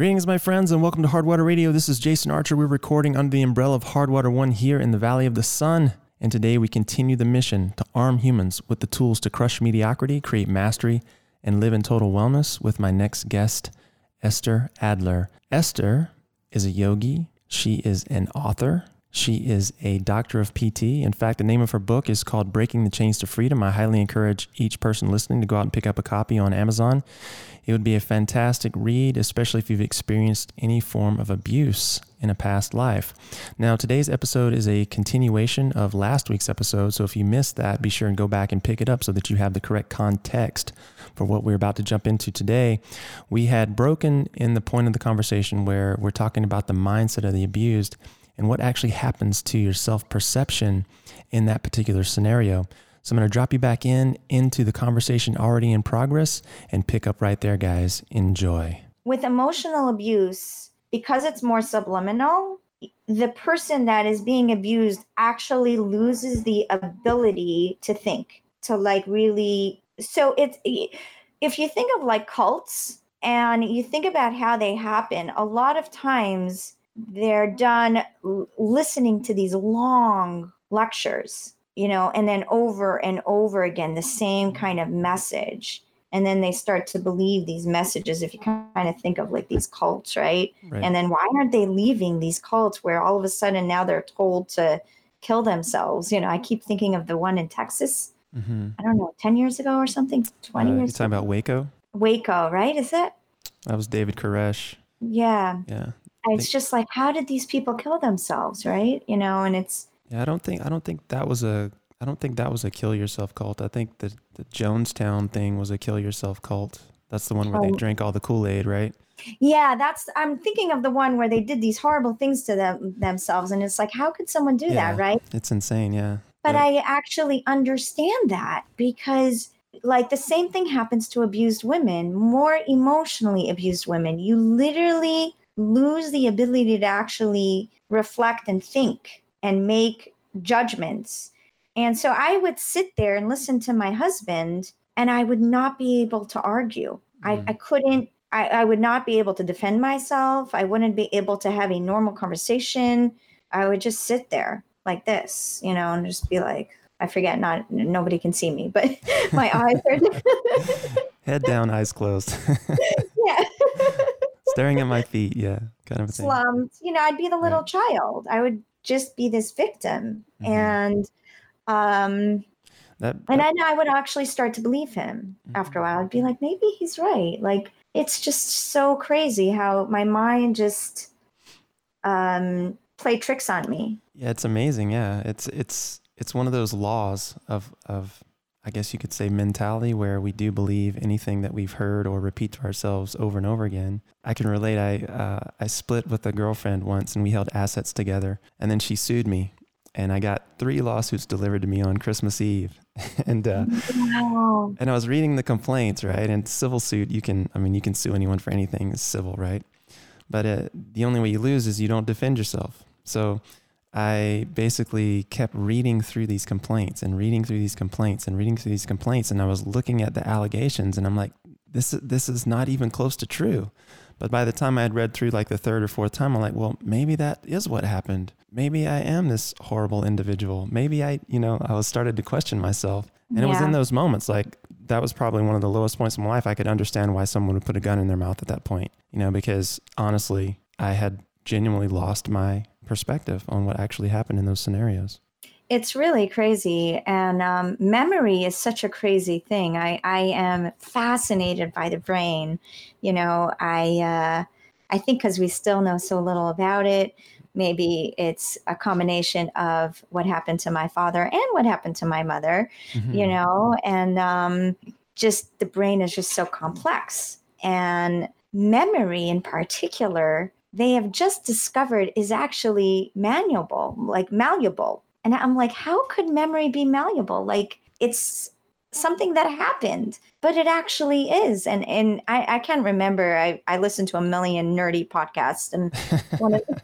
Greetings, my friends, and welcome to Hardwater Radio. This is Jason Archer. We're recording under the umbrella of Hardwater One here in the Valley of the Sun. And today we continue the mission to arm humans with the tools to crush mediocrity, create mastery, and live in total wellness with my next guest, Esther Adler. Esther is a yogi, she is an author, she is a doctor of PT. In fact, the name of her book is called Breaking the Chains to Freedom. I highly encourage each person listening to go out and pick up a copy on Amazon. It would be a fantastic read, especially if you've experienced any form of abuse in a past life. Now, today's episode is a continuation of last week's episode. So if you missed that, be sure and go back and pick it up so that you have the correct context for what we're about to jump into today. We had broken in the point of the conversation where we're talking about the mindset of the abused and what actually happens to your self perception in that particular scenario. So I'm going to drop you back in into the conversation already in progress and pick up right there, guys. Enjoy. With emotional abuse, because it's more subliminal, the person that is being abused actually loses the ability to think, to like really. So it's if you think of like cults and you think about how they happen, a lot of times they're done listening to these long lectures, you know, and then over and over again, the same kind of message. And then they start to believe these messages. If you kind of think of like these cults, right? right? And then why aren't they leaving these cults where all of a sudden now they're told to kill themselves? You know, I keep thinking of the one in Texas. Mm-hmm. I don't know, 10 years ago or something, 20 uh, years You're talking about Waco? Waco, right? Is it? That was David Koresh. Yeah. Yeah it's just like how did these people kill themselves right? You know and it's yeah i don't think i don't think that was a i don't think that was a kill yourself cult. I think the the jonestown thing was a kill yourself cult. That's the one where oh. they drank all the kool-aid right? Yeah that's i'm thinking of the one where they did these horrible things to them themselves and it's like how could someone do yeah, that right? it's insane yeah. But, but i actually understand that because like the same thing happens to abused women more emotionally abused women. You literally lose the ability to actually reflect and think and make judgments. And so I would sit there and listen to my husband, and I would not be able to argue. Mm. I, I couldn't, I, I would not be able to defend myself. I wouldn't be able to have a normal conversation. I would just sit there like this, you know, and just be like, I forget, not nobody can see me, but my eyes are head down, eyes closed. yeah. Staring at my feet, yeah, kind of a thing. Slumped. You know, I'd be the little yeah. child. I would just be this victim, mm-hmm. and um, that, that, and then I would actually start to believe him mm-hmm. after a while. I'd be like, maybe he's right. Like it's just so crazy how my mind just um play tricks on me. Yeah, it's amazing. Yeah, it's it's it's one of those laws of of I guess you could say, mentality where we do believe anything that we've heard or repeat to ourselves over and over again. I can relate. I uh, I split with a girlfriend once, and we held assets together, and then she sued me, and I got three lawsuits delivered to me on Christmas Eve, and uh, wow. and I was reading the complaints, right? And civil suit, you can, I mean, you can sue anyone for anything. It's civil, right? But uh, the only way you lose is you don't defend yourself. So I basically kept reading through these complaints and reading through these complaints and reading through these complaints. And I was looking at the allegations and I'm like, this, this is not even close to true. But by the time I had read through like the third or fourth time, I'm like, well, maybe that is what happened. Maybe I am this horrible individual. Maybe I, you know, I was started to question myself. And yeah. it was in those moments, like that was probably one of the lowest points in my life. I could understand why someone would put a gun in their mouth at that point, you know, because honestly, I had genuinely lost my perspective on what actually happened in those scenarios. It's really crazy. And um, memory is such a crazy thing. I, I am fascinated by the brain. You know, I, uh, I think because we still know so little about it, maybe it's a combination of what happened to my father and what happened to my mother, mm-hmm. you know, and um, just the brain is just so complex. And memory in particular they have just discovered is actually malleable, like malleable. And I'm like, how could memory be malleable? Like it's something that happened, but it actually is. And and I, I can't remember. I, I listened to a million nerdy podcasts and one of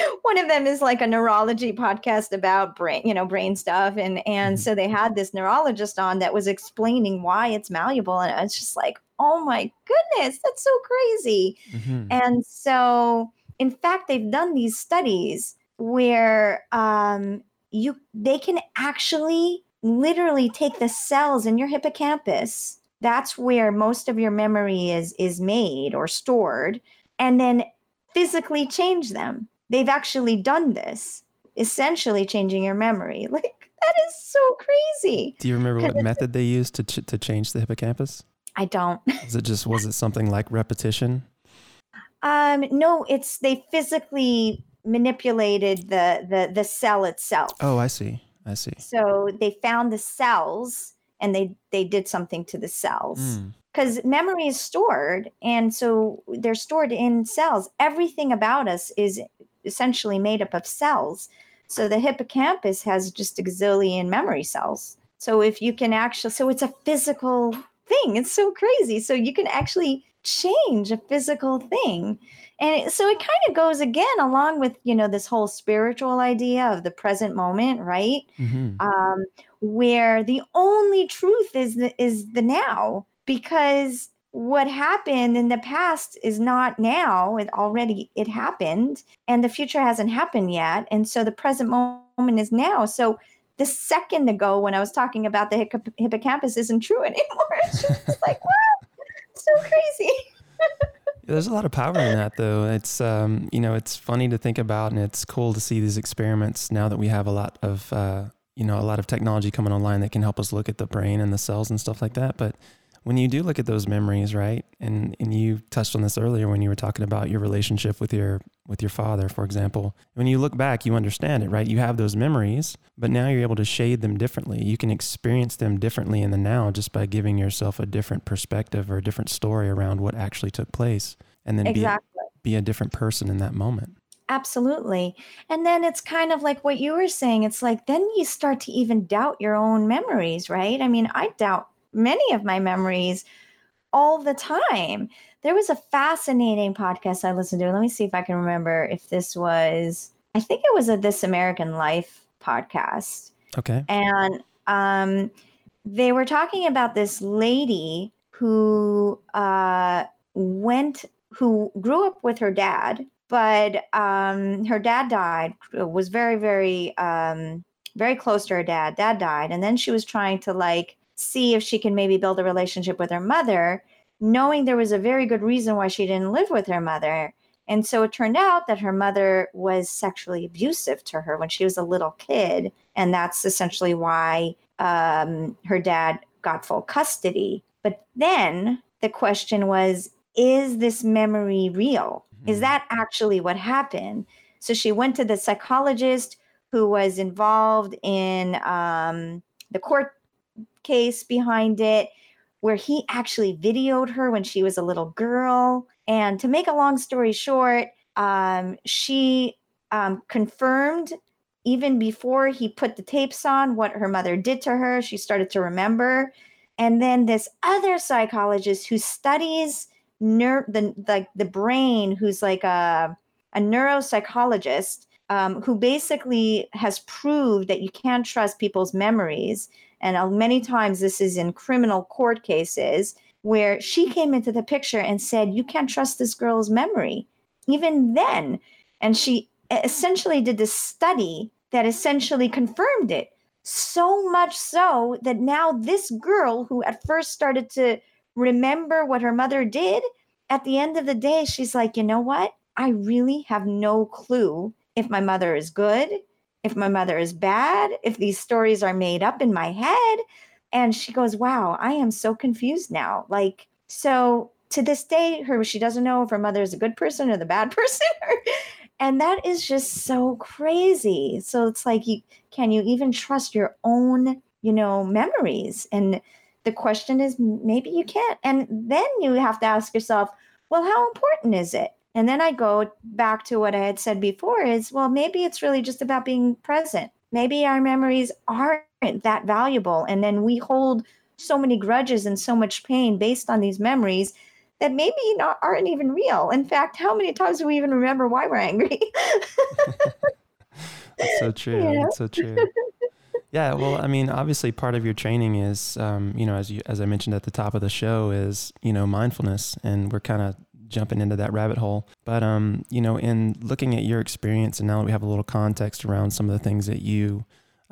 one of them is like a neurology podcast about brain, you know, brain stuff. And and mm-hmm. so they had this neurologist on that was explaining why it's malleable. And it's just like, oh my goodness, that's so crazy. Mhm. And so, in fact, they've done these studies where um, you they can actually literally take the cells in your hippocampus. That's where most of your memory is is made or stored, and then physically change them. They've actually done this, essentially changing your memory. Like that is so crazy. Do you remember what method they used to ch- to change the hippocampus? I don't. Was it just was it something like repetition? Um, no, it's they physically manipulated the the the cell itself. Oh, I see. I see. So they found the cells and they they did something to the cells Mm. because memory is stored and so they're stored in cells. Everything about us is essentially made up of cells. So the hippocampus has just a gazillion memory cells. So if you can actually so it's a physical thing. It's so crazy. So you can actually change a physical thing. And so it kind of goes again along with, you know, this whole spiritual idea of the present moment, right? hmm um, where the only truth is the, is the now because what happened in the past is not now it already it happened and the future hasn't happened yet and so the present moment is now so the second ago when i was talking about the hippo- hippocampus isn't true anymore it's just like wow so crazy There's a lot of power in that, though. It's um, you know, it's funny to think about, and it's cool to see these experiments now that we have a lot of uh, you know, a lot of technology coming online that can help us look at the brain and the cells and stuff like that. But when you do look at those memories, right, and and you touched on this earlier when you were talking about your relationship with your with your father, for example. When you look back, you understand it, right? You have those memories, but now you're able to shade them differently. You can experience them differently in the now just by giving yourself a different perspective or a different story around what actually took place, and then be be a different person in that moment. Absolutely. And then it's kind of like what you were saying. It's like then you start to even doubt your own memories, right? I mean, I doubt many of my memories all the time. There was a fascinating podcast I listened to. Let me see if I can remember if this was, I think it was a This American Life podcast Okay. and um, they were talking about this lady who uh, went who grew up with her dad but um, her dad died was very very um, very close to her dad dad died and then she was trying to like see if she can maybe build a relationship with her mother knowing there was a very good reason why she didn't live with her mother and so it turned out that her mother was sexually abusive to her when she was a little kid and that's essentially why um, her dad got full custody. But then the question was, is this memory real? Is Mhm. that actually what happened? So she went to the psychologist who was involved in um, the court case behind it, where he actually videoed her when she was a little girl. And to make a long story short, um, she um, confirmed even before he put the tapes on what her mother did to her she started to remember and then this other psychologist who studies ner- the like the brain who's like a a neuropsychologist um, who basically has proved that you can't trust people's memories and uh, many times this is in criminal court cases where she came into the picture and said you can't trust this girl's memory even then and she essentially did this study that essentially confirmed it. So much so that now this girl, who at first started to remember what her mother did, at the end of the day, she's like, you know what? I really have no clue if my mother is good, if my mother is bad, if these stories are made up in my head. And she goes, wow, I am so confused now. Like, so to this day, her she doesn't know if her mother is a good person or the bad person. and that is just so crazy. So it's like you can you even trust your own, you know, memories? And the question is maybe you can't. And then you have to ask yourself, well, how important is it? And then I go back to what I had said before is, well, maybe it's really just about being present. Maybe our memories aren't that valuable. And then we hold so many grudges and so much pain based on these memories that maybe not aren't even real. In fact, how many times do we even remember why we're angry? That's so true. Yeah. That's so true. Yeah, well, I mean, obviously, part of your training is, um, you know, as you as I mentioned at the top of the show, is you know mindfulness, and we're kind of jumping into that rabbit hole. But um, you know, in looking at your experience, and now that we have a little context around some of the things that you,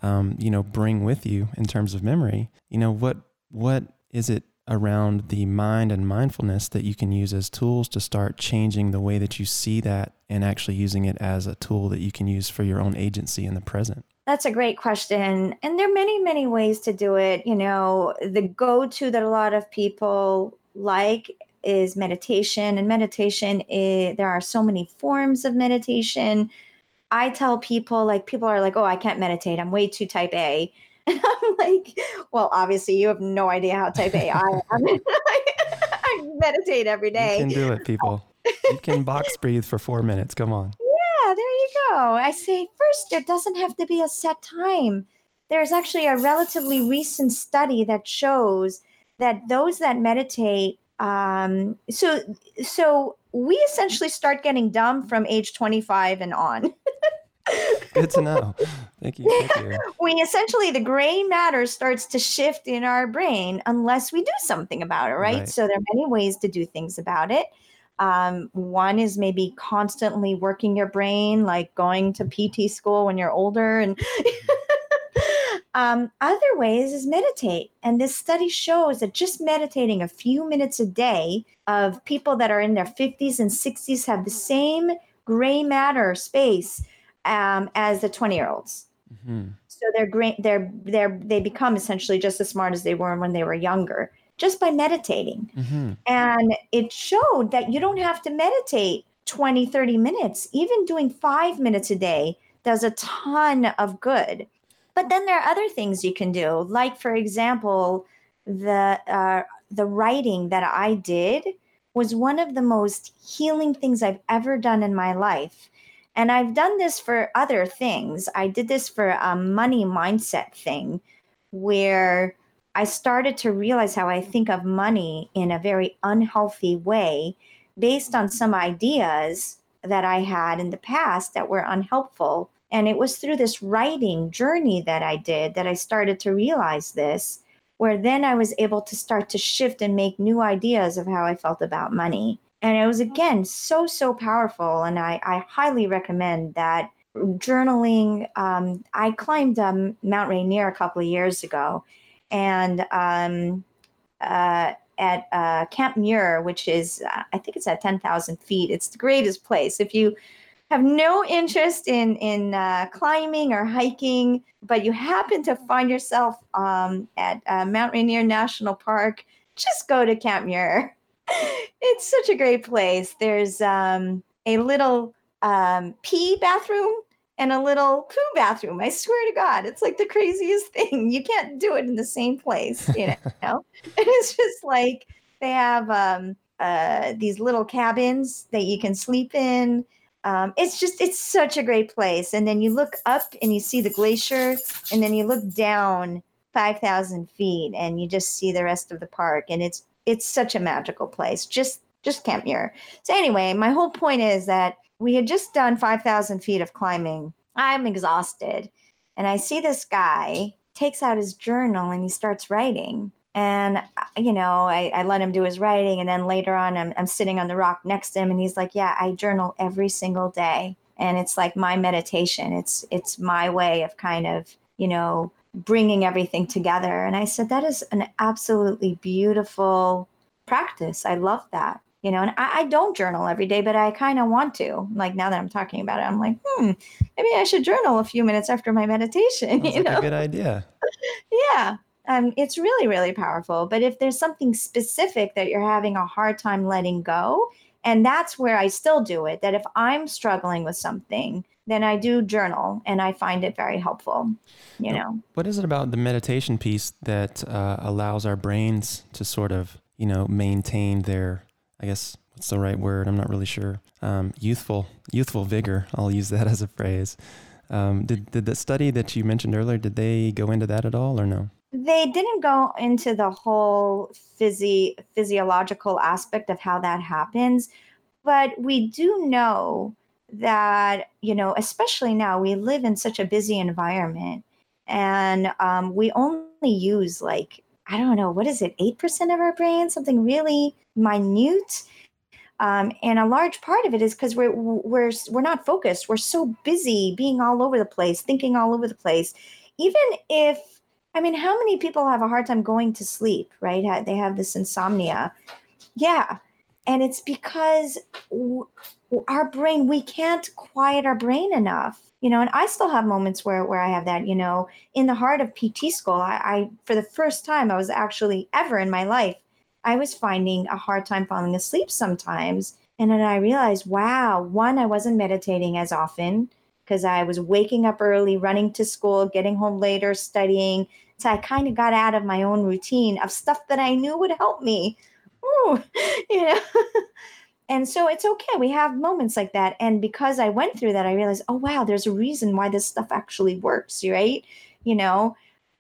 um, you know, bring with you in terms of memory, you know, what what is it around the mind and mindfulness that you can use as tools to start changing the way that you see that and actually using it as a tool that you can use for your own agency in the present? That's a great question. And there are many, many ways to do it. You know, the go to that a lot of people like is meditation. And meditation, is, there are so many forms of meditation. I tell people, like, people are like, oh, I can't meditate. I'm way too type A. And I'm like, well, obviously, you have no idea how type A I am. I meditate every day. You can do it, people. You can box breathe for four minutes. Come on. Yeah, there you go. I say, first, it doesn't have to be a set time. There's actually a relatively recent study that shows that those that meditate, um, so so we essentially start getting dumb from age 25 and on. Good to know. Thank you. Thank you. we essentially the gray matter starts to shift in our brain unless we do something about it, right? right. So there are many ways to do things about it. Um, one is maybe constantly working your brain, like going to PT school when you're older, and um, other ways is meditate. And this study shows that just meditating a few minutes a day of people that are in their 50s and 60s have the same gray matter space um, as the 20 year olds. Mm-hmm. So they're great. They're they're they become essentially just as smart as they were when they were younger, just by meditating. Mm-hmm. And it showed that you don't have to meditate 20, 30 minutes. Even doing five minutes a day does a ton of good. But then there are other things you can do, like for example, the uh, the writing that I did was one of the most healing things I've ever done in my life and I've done this for other things. I did this for a money mindset thing where I started to realize how I think of money in a very unhealthy way based on some ideas that I had in the past that were unhelpful. And it was through this writing journey that I did that I started to realize this, where then I was able to start to shift and make new ideas of how I felt about money. And it was again so so powerful and i, I highly recommend that journaling um, i climbed um, mount rainier a couple of years ago and um, uh, at uh, camp muir which is uh, i think it's at 10000 feet. It's the greatest place. If you have no interest in in uh, climbing or hiking but you happen to find yourself um, at uh, mount rainier national park just go to camp muir it's such a great place. There's um, a little um, pee bathroom and a little poo bathroom. I swear to God, it's like the craziest thing. You can't do it in the same place, you know. and it's just like they have um, uh, these little cabins that you can sleep in. Um, it's just it's such a great place. And then you look up and you see the glacier, and then you look down five thousand feet, and you just see the rest of the park, and it's it's such a magical place. Just just Camp Muir. So anyway, my whole point is that we had just done 5,000 feet of climbing. I'm exhausted. And I see this guy takes out his journal and he starts writing. And, uh, you know, I, I let him do his writing. And then later on, I'm, I'm sitting on the rock next to him and he's like, Yeah, I journal every single day. And it's like my meditation. It's it's my way of kind of, you know, bringing everything together. And I said, that is an absolutely beautiful practice. I love that. You know, and I, I don't journal every day, but I kind of want to. Like now that I'm talking about it, I'm like, hmm, maybe I should journal a few minutes after my meditation. That's you like know? a good idea. yeah. Um, it's really, really powerful. But if there's something specific that you're having a hard time letting go, and that's where I still do it, that if I'm struggling with something, then I do journal and I find it very helpful, you know. What is it about the meditation piece that uh, allows our brains to sort of, you know, maintain their, I guess, what's the right word? I'm not really sure. Um, youthful, youthful vigor. I'll use that as a phrase. Um, did, did the study that you mentioned earlier, did they go into that at all or no? They didn't go into the whole physi- physiological aspect of how that happens, but we do know that, you know, especially now we live in such a busy environment. and um, we only use like I don't know what is it, eight percent of our brain, something really minute. Um, and a large part of it is because we're we're we're not focused. We're so busy being all over the place, thinking all over the place. Even if I mean, how many people have a hard time going to sleep? Right? They have this insomnia. Yeah, and it's because w- our brain we can't quiet our brain enough you know and i still have moments where where i have that you know in the heart of pt school I, I for the first time i was actually ever in my life i was finding a hard time falling asleep sometimes and then i realized wow one i wasn't meditating as often because i was waking up early running to school getting home later studying so i kind of got out of my own routine of stuff that i knew would help me Ooh, you know and so it's okay. We have moments like that. And because I went through that, I realized, oh, wow, there's a reason why this stuff actually works, right? You know,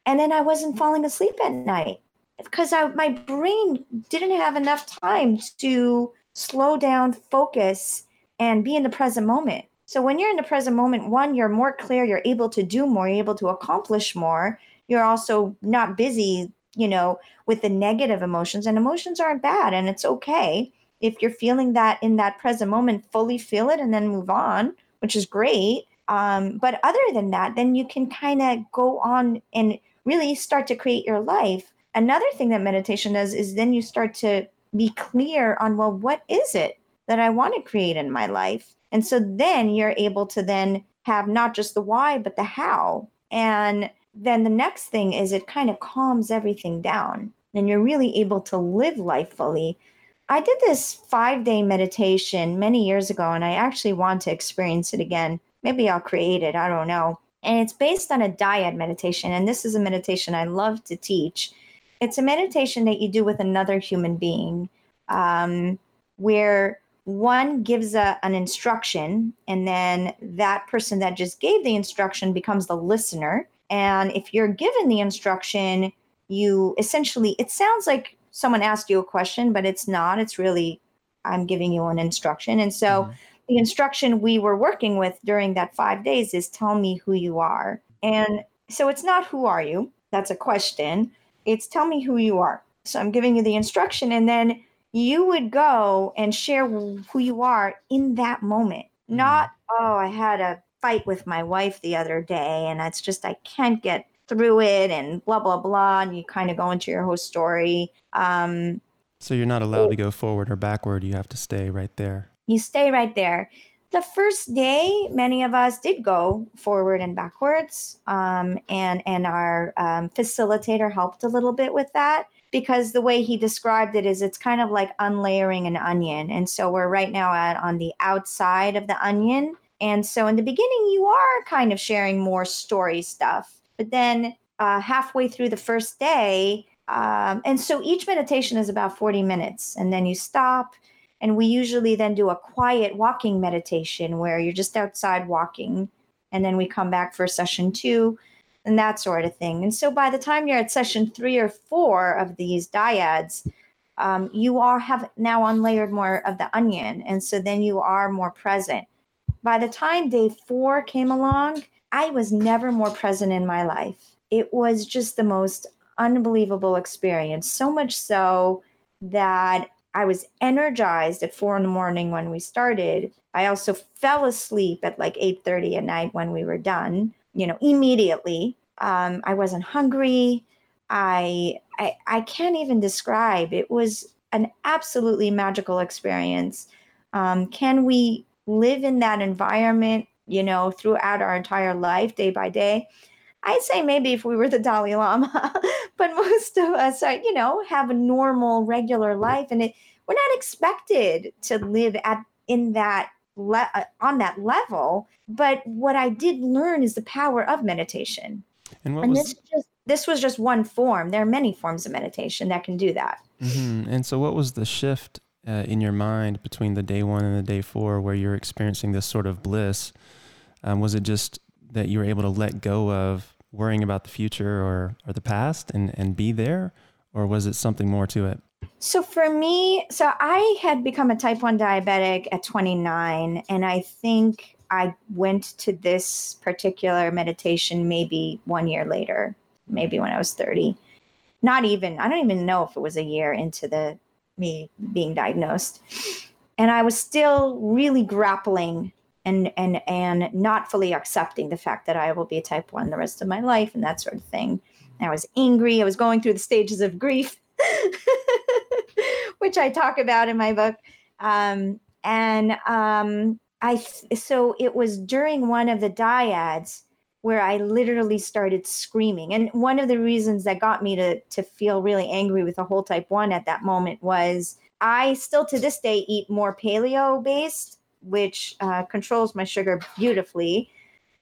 and then I wasn't falling asleep at night because I, my brain didn't have enough time to slow down, focus, and be in the present moment. So when you're in the present moment, one, you're more clear, you're able to do more, you're able to accomplish more. You're also not busy, you know, with the negative emotions, and emotions aren't bad and it's okay if you're feeling that in that present moment, fully feel it and then move on, which is great. Um, but other than that, then you can kind of go on and really start to create your life. Another thing that meditation does is then you start to be clear on, well, what is it that I want to create in my life? And so then you're able to then have not just the why, but the how. And then the next thing is it kind of calms everything down and you're really able to live life fully I did this five day meditation many years ago, and I actually want to experience it again. Maybe I'll create it. I don't know. And it's based on a dyad meditation. And this is a meditation I love to teach. It's a meditation that you do with another human being um, where one gives a, an instruction, and then that person that just gave the instruction becomes the listener. And if you're given the instruction, you essentially, it sounds like someone asked you a question, but it's not. It's really, I'm giving you an instruction. And so mm-hmm. the instruction we were working with during that five days is tell me who you are. And so it's not who are you? That's a question. It's tell me who you are. So I'm giving you the instruction. And then you would go and share who you are in that moment. Mm-hmm. Not, oh, I had a fight with my wife the other day and it's just, I can't get through it and blah blah blah and you kind of go into your whole story. Um, so you're not allowed to go forward or backward. You have to stay right there. You stay right there. The first day many of us did go forward and backwards um, and and our um, facilitator helped a little bit with that because the way he described it is it's kind of like unlayering an onion. And so we're right now at on the outside of the onion. And so in the beginning you are kind of sharing more story stuff. But then uh, halfway through the first day, um, and so each meditation is about 40 minutes, and then you stop. And we usually then do a quiet walking meditation where you're just outside walking, and then we come back for session two and that sort of thing. And so by the time you're at session three or four of these dyads, um, you are have now unlayered more of the onion, and so then you are more present. By the time day four came along, I was never more present in my life. It was just the most unbelievable experience. So much so that I was energized at four in the morning when we started. I also fell asleep at like 8:30 at night when we were done, you know, immediately. Um, I wasn't hungry. I, I I can't even describe. It was an absolutely magical experience. Um, can we live in that environment you know, throughout our entire life, day by day. I'd say maybe if we were the Dalai Lama, but most of us are, you know, have a normal, regular life, and it, we're not expected to live at in that le- uh, on that level. But what I did learn is the power of meditation. And, and was, this just this was just one form. There are many forms of meditation that can do that. Mm-hmm. And so, what was the shift uh, in your mind between the day one and the day four, where you're experiencing this sort of bliss? Um, was it just that you were able to let go of worrying about the future or, or the past and, and be there? Or was it something more to it? So for me, so I had become a type 1 diabetic at 29. And I think I went to this particular meditation maybe one year later, maybe when I was 30. Not even, I don't even know if it was a year into the me being diagnosed. And I was still really grappling and and and not fully accepting the fact that I will be a type 1 the rest of my life and that sort of thing. I was angry, I was going through the stages of grief. which I talk about in my book. Um, and um, I so it was during one of the dyads where I literally started screaming. And one of the reasons that got me to to feel really angry with the whole type one at that moment was I still to this day eat more paleo based, which uh, controls my sugar beautifully.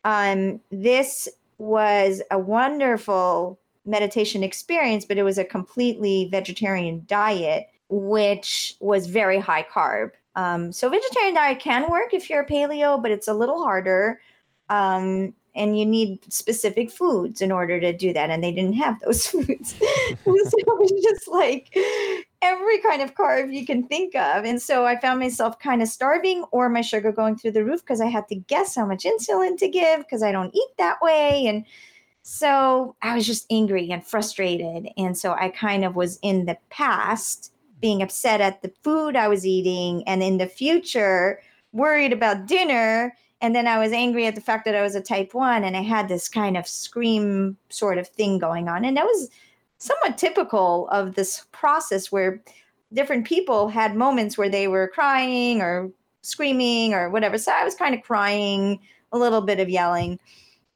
Um, this was a wonderful meditation experience, but it was a completely vegetarian diet, which was very high carb. Um, so vegetarian diet can work if you're a paleo, but it's a little harder. Um, and you need specific foods in order to do that. And they didn't have those foods. so it was just like every kind of carb you can think of. And so I found myself kind of starving or my sugar going through the roof because I had to guess how much insulin to give because I don't eat that way. And so I was just angry and frustrated. And so I kind of was in the past being upset at the food I was eating, and in the future, worried about dinner. And then I was angry at the fact that I was a type one and I had this kind of scream sort of thing going on. And that was somewhat typical of this process where different people had moments where they were crying or screaming or whatever. So I was kind of crying, a little bit of yelling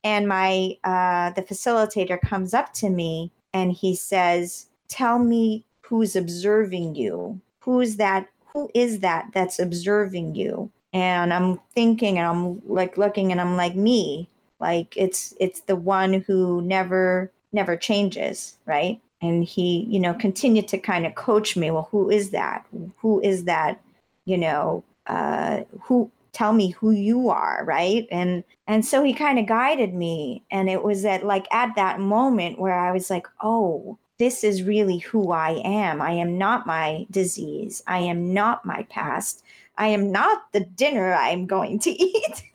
and my uh, the facilitator comes up to me and he says tell me who's observing you. Who's that who is that that's observing you? And i'm thinking and i'm like looking and i'm like me. Like it's it's the one who never never changes right? And he you know continued to kind of coach me well who is that? Who is that you know uh who tell me who you are right? And and so he kind of guided me and it was at like at that moment where i was like oh this is really who i am. I am not my disease. I am not my past. I am not the dinner i'm going to eat.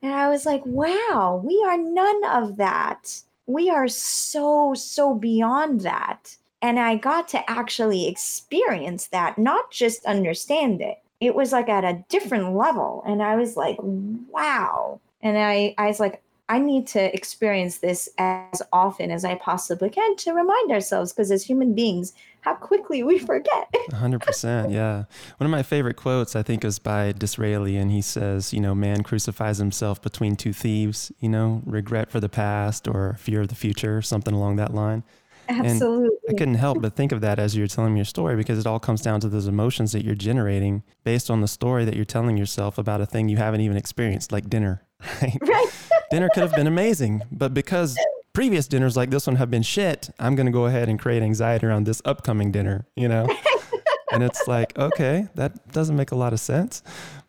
And i was like wow we are none of that. We are so so beyond that and I got to actually experience that, not just understand it. It was like at a different level. And I was like, wow. And I, I was like, I need to experience this as often as I possibly can to remind ourselves, because as human beings, how quickly we forget. 100%. Yeah. One of my favorite quotes, I think, is by Disraeli, and he says, you know, man crucifies himself between two thieves, you know, regret for the past or fear of the future, something along that line. Absolutely. And I couldn't help but think of that as you're telling me your story because it all comes down to those emotions that you're generating based on the story that you're telling yourself about a thing you haven't even experienced, like dinner. Right. right. dinner could have been amazing, but because previous dinners like this one have been shit, I'm going to go ahead and create anxiety around this upcoming dinner, you know? and it's like, okay, that doesn't make a lot of sense.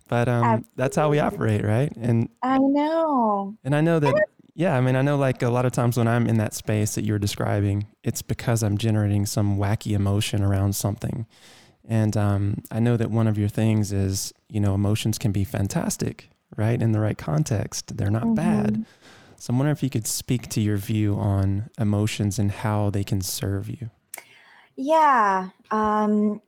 But um, that's how we operate, right? And I know. And I know that yeah, I mean, I know like a lot of times when I'm in that space that you're describing, it's because I'm generating some wacky emotion around something. And um, I know that one of your things is, you know, emotions can be fantastic, right? In the right context, they're not mm-hmm. bad. So I'm wondering if you could speak to your view on emotions and how they can serve you. Yeah. Um,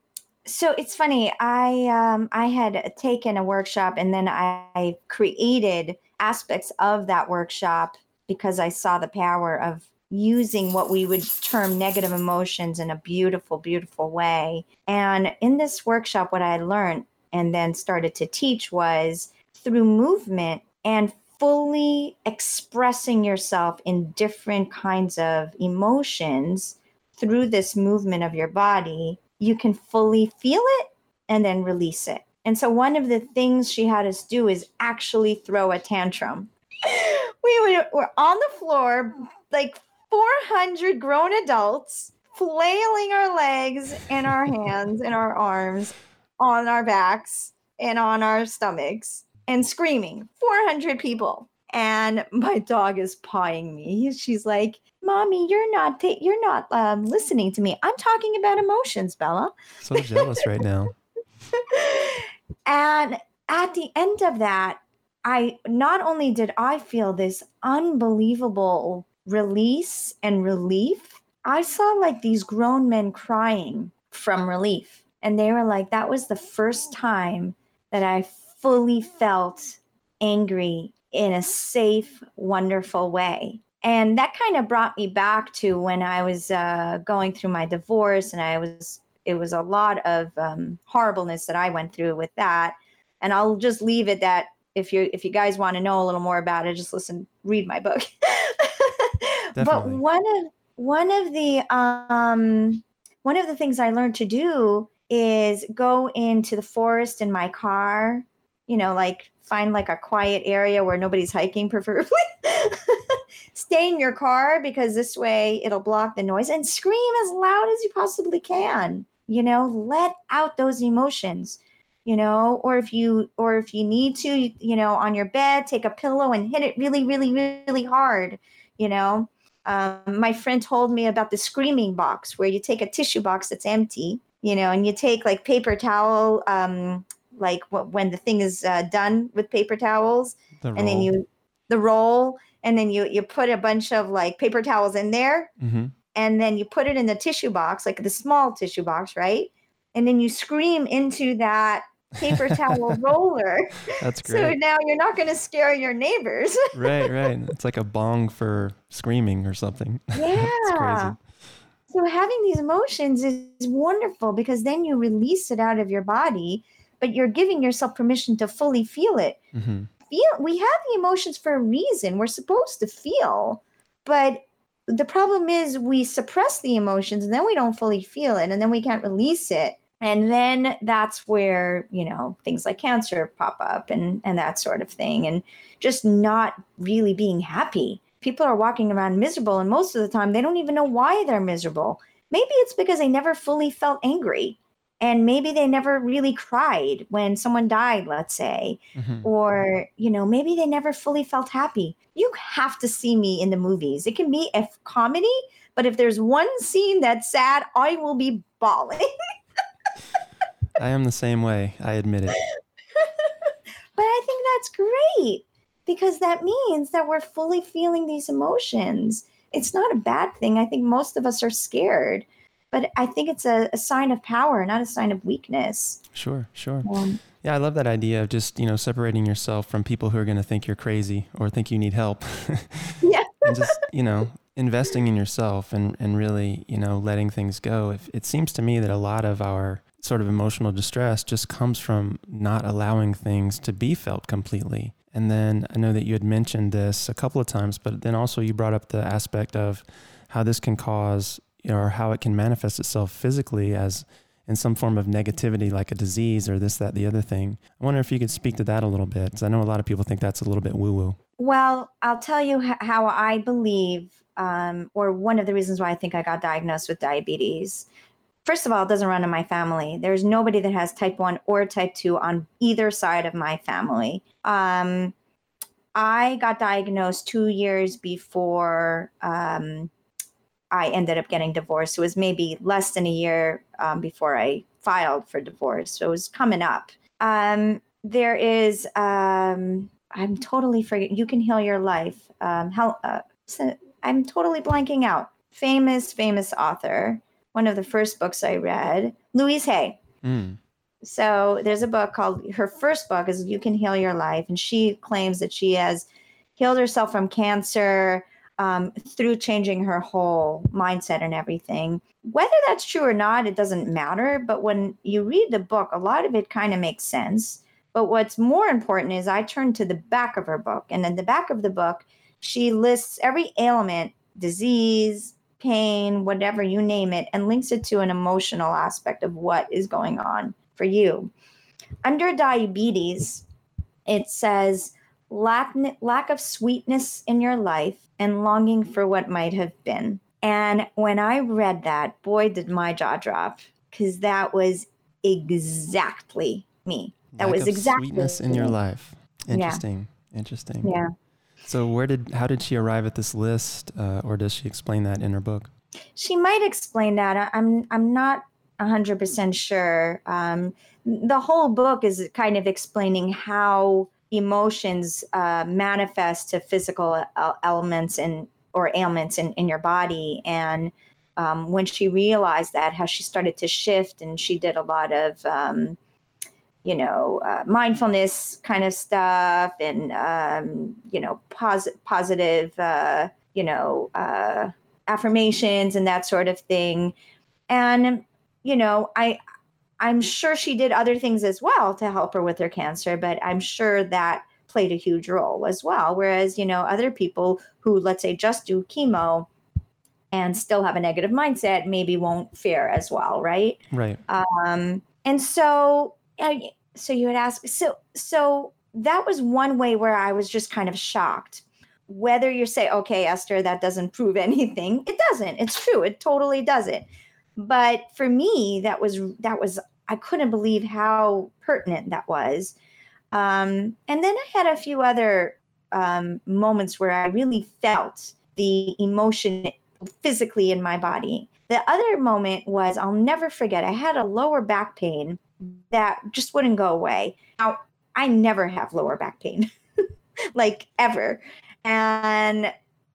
so it's funny. I um, I had taken a workshop and then I created aspects of that workshop because I saw the power of using what we would term negative emotions in a beautiful, beautiful way. And in this workshop, what I learned and then started to teach was through movement and fully expressing yourself in different kinds of emotions through this movement of your body, you can fully feel it and then release it. And so one of the things she had us do is actually throw a tantrum. we were on the floor, like 400 grown adults, flailing our legs and our hands and our arms on our backs and on our stomachs and screaming. 400 people. And my dog is pawing me. She's like, "Mommy, you're not ta- you're not um, listening to me. I'm talking about emotions, Bella." So jealous right now. And at the end of that, I not only did I feel this unbelievable release and relief, I saw like these grown men crying from relief. And they were like, that was the first time that I fully felt angry in a safe, wonderful way. And that kind of brought me back to when I was uh, going through my divorce, and I was, it was a lot of um, horribleness that I went through with that. And I'll just leave it that if you if you guys want to know a little more about it, just listen, read my book. but one of one of the um one of the things I learned to do is go into the forest in my car, you know, like find like a quiet area where nobody's hiking, preferably. Stay in your car because this way it'll block the noise and scream as loud as you possibly can. You know, let out those emotions you know or if you or if you need to you know on your bed take a pillow and hit it really really really hard you know. Um, my friend told me about the screaming box where you take a tissue box that's empty you know and you take like paper towel um, like when the thing is uh, done with paper towels the and then you the roll and then you you put a bunch of like paper towels in there. Mm-hmm. And then you put it in the tissue box like the small tissue box right and then you scream into that paper towel roller. That's great. So now you're not going to scare your neighbors. right, right. It's like a bong for screaming or something. Yeah. so having these emotions is wonderful because then you release it out of your body, but you're giving yourself permission to fully feel it. Mm-hmm. Feel we have the emotions for a reason. We're supposed to feel, but the problem is we suppress the emotions and then we don't fully feel it and then we can't release it. And then that's where you know things like cancer pop up and and that sort of thing and just not really being happy. People are walking around miserable and most of the time they don't even know why they're miserable. Maybe it's because they never fully felt angry and maybe they never really cried when someone died let's say mm-hmm. or you know maybe they never fully felt happy you have to see me in the movies it can be a comedy but if there's one scene that's sad i will be bawling I am the same way. I admit it. but I think that's great because that means that we're fully feeling these emotions. It's not a bad thing. I think most of us are scared, but I think it's a, a sign of power, not a sign of weakness. Sure, sure. Um, yeah, I love that idea of just, you know, separating yourself from people who are going to think you're crazy or think you need help. yeah. and just, you know, investing in yourself and, and really, you know, letting things go. If, it seems to me that a lot of our sort of emotional distress just comes from not allowing things to be felt completely. And then I know that you had mentioned this a couple of times, but then also you brought up the aspect of how this can cause or how it can manifest itself physically as in some form of negativity, like a disease or this, that, the other thing. I wonder if you could speak to that a little bit, I know a lot of people think that's a little bit woo woo. Well, I'll tell you how I believe, um, or one of the reasons why I think I got diagnosed with diabetes first of all, it doesn't run in my family. There's nobody that has type 1 or type 2 on either side of my family. Um, I got diagnosed two years before um, I ended up getting divorced. It was maybe less than a year um, before I filed for divorce. So it was coming up. Um, there is, um, I'm totally forgetting, You Can Heal Your Life. Um, how, uh, I'm totally blanking out. Famous, famous author one of the first books I read, Louise Hay. Mm. So there's a book called her first book is You Can Heal Your Life, and she claims that she has healed herself from cancer um, through changing her whole mindset and everything. Whether that's true or not, it doesn't matter. But when you read the book, a lot of it kind of makes sense. But what's more important is I turned to the back of her book, and in the back of the book, she lists every ailment, disease, pain, whatever you name it, and links it to an emotional aspect of what is going on for you. Under diabetes, it says lack, lack of sweetness in your life and longing for what might have been. And when I read that, boy, did my jaw drop because that was exactly me. That lack was exactly sweetness in your life. Interesting. Yeah. Interesting. Yeah. So where did how did she arrive at this list, uh, or does she explain that in her book? She might explain that. I'm I'm not 100% sure. Um, the whole book is kind of explaining how emotions uh, manifest to physical elements and or ailments in, in your body. And um, when she realized that, how she started to shift and she did a lot of, um, you know, uh, mindfulness kind of stuff and, um, you know, pos- positive, uh, you know, uh, affirmations and that sort of thing. And, you know, I, I'm sure she did other things as well to help her with her cancer, but I'm sure that played a huge role as well. Whereas, you know, other people who, let's say, just do chemo and still have a negative mindset maybe won't fare as well, right? Right. Um, and so, so you had asked, so, so that was one way where I was just kind of shocked. Whether you say, okay, Esther, that doesn't prove anything, it doesn't. It's true. It totally doesn't. But for me, that was that was I couldn't believe how pertinent that was um, and then I had a few other um, moments where I really felt the emotion physically in my body. The other moment was I'll never forget, I had a lower back pain that just wouldn't go away. Now, I never have lower back pain, like ever. And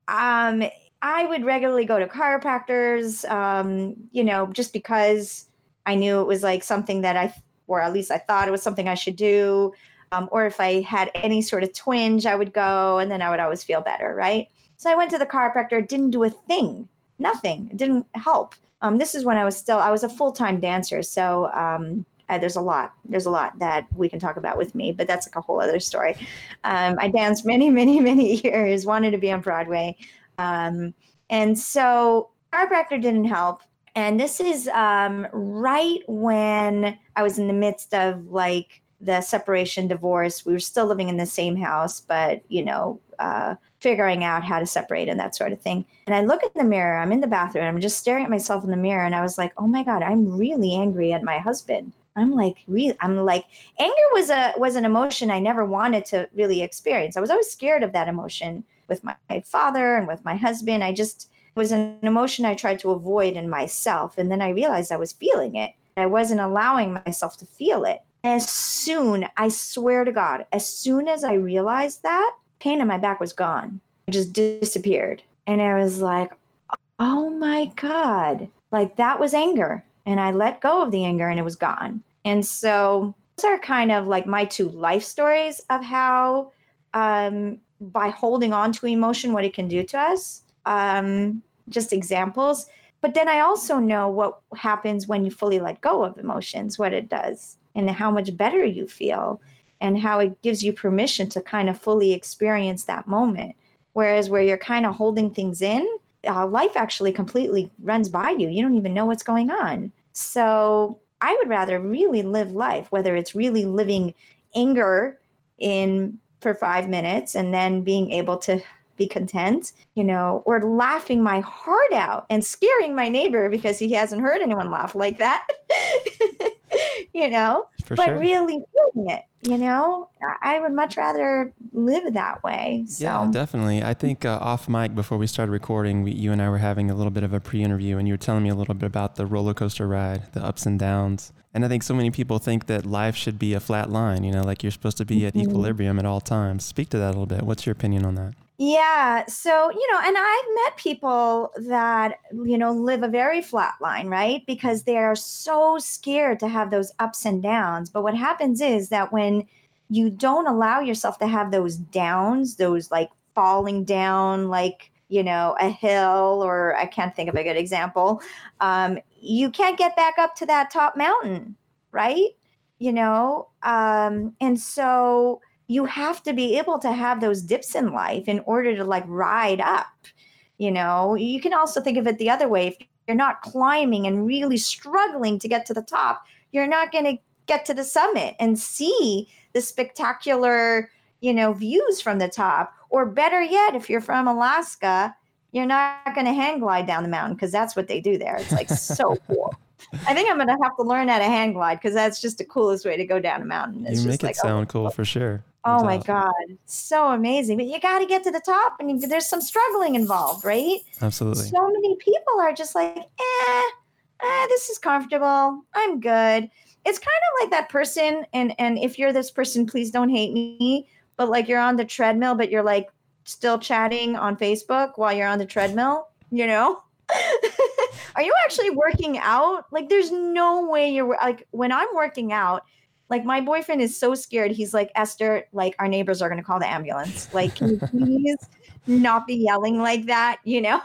um, I would regularly go to chiropractors, um, you know, just because I knew it was like something that I, or at least I thought it was something I should do. Um, or if I had any sort of twinge, I would go and then I would always feel better, right? So I went to the chiropractor, didn't do a thing, nothing, it didn't help. Um, this is when I was still, I was a full time dancer. So um, there's a lot, there's a lot that we can talk about with me, but that's like a whole other story. Um, I danced many, many, many years, wanted to be on Broadway. Um, and so chiropractor didn't help. And this is um, right when I was in the midst of like the separation divorce we were still living in the same house but you know uh, figuring out how to separate and that sort of thing. And i look in the mirror i'm in the bathroom i'm just staring at myself in the mirror and i was like oh my god i'm really angry at my husband. I'm like really i'm like anger was a was an emotion i never wanted to really experience. I was always scared of that emotion with my, my father and with my husband. I just was an emotion i tried to avoid in myself and then i realized i was feeling it i wasn't allowing myself to feel it as soon, I swear to God, as soon as I realized that, pain in my back was gone. It just disappeared. And I was like, oh my God. Like that was anger. And I let go of the anger and it was gone. And so those are kind of like my two life stories of how um, by holding on to emotion, what it can do to us. Um, just examples. But then I also know what happens when you fully let go of emotions, what it does and how much better you feel and how it gives you permission to kind of fully experience that moment. Whereas where you're kind of holding things in, uh, life actually completely runs by you. You don't even know what's going on. So I would rather really live life, whether it's really living anger in for five minutes and then being able to be content, you know, or laughing my heart out and scaring my neighbor because he hasn't heard anyone laugh like that. you know, For but sure. really feeling it, you know, I would much rather live that way. So. Yeah, definitely. I think uh, off mic before we started recording, we, you and I were having a little bit of a pre-interview, and you were telling me a little bit about the roller coaster ride, the ups and downs. And I think so many people think that life should be a flat line, you know, like you're supposed to be mm-hmm. at equilibrium at all times. Speak to that a little bit. What's your opinion on that? Yeah. So, you know, and I've met people that, you know, live a very flat line, right? Because they are so scared to have those ups and downs. But what happens is that when you don't allow yourself to have those downs, those like falling down, like, you know, a hill, or I can't think of a good example, um, you can't get back up to that top mountain, right? You know, um, and so, you have to be able to have those dips in life in order to like ride up you know? You can also think of it the other way. If you're not climbing and really struggling to get to the top you're not going to get to the summit and see the spectacular you know views from the top. Or better yet if you're from alaska you're not going to hang glide down the mountain because that's what they do there. It's like so cool. I think I'm gonna have to learn how to hang glide because that's just the coolest way to go down a mountain. It's you make it like, oh, sound oh, cool for sure. Oh my awesome. God, so amazing! But you got to get to the top, and you, there's some struggling involved, right? Absolutely. So many people are just like, eh, eh, this is comfortable. I'm good. It's kind of like that person, and and if you're this person, please don't hate me. But like you're on the treadmill, but you're like still chatting on Facebook while you're on the treadmill. You know. Are you actually working out? Like, there's no way you're like when I'm working out. Like my boyfriend is so scared. He's like, Esther, like our neighbors are going to call the ambulance. Like, can you please not be yelling like that? You know,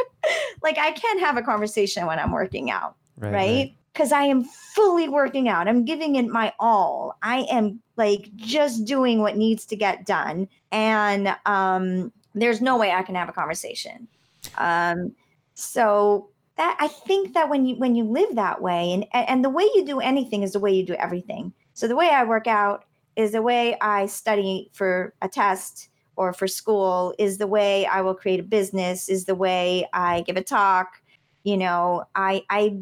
like I can't have a conversation when I'm working out, right? Because right? I am fully working out. I'm giving it my all. I am like just doing what needs to get done, and um, there's no way I can have a conversation. Um, so that I think that when you when you live that way and and the way you do anything is the way you do everything. So the way I work out is the way I study for a test or for school is the way I will create a business is the way I give a talk. You know, I I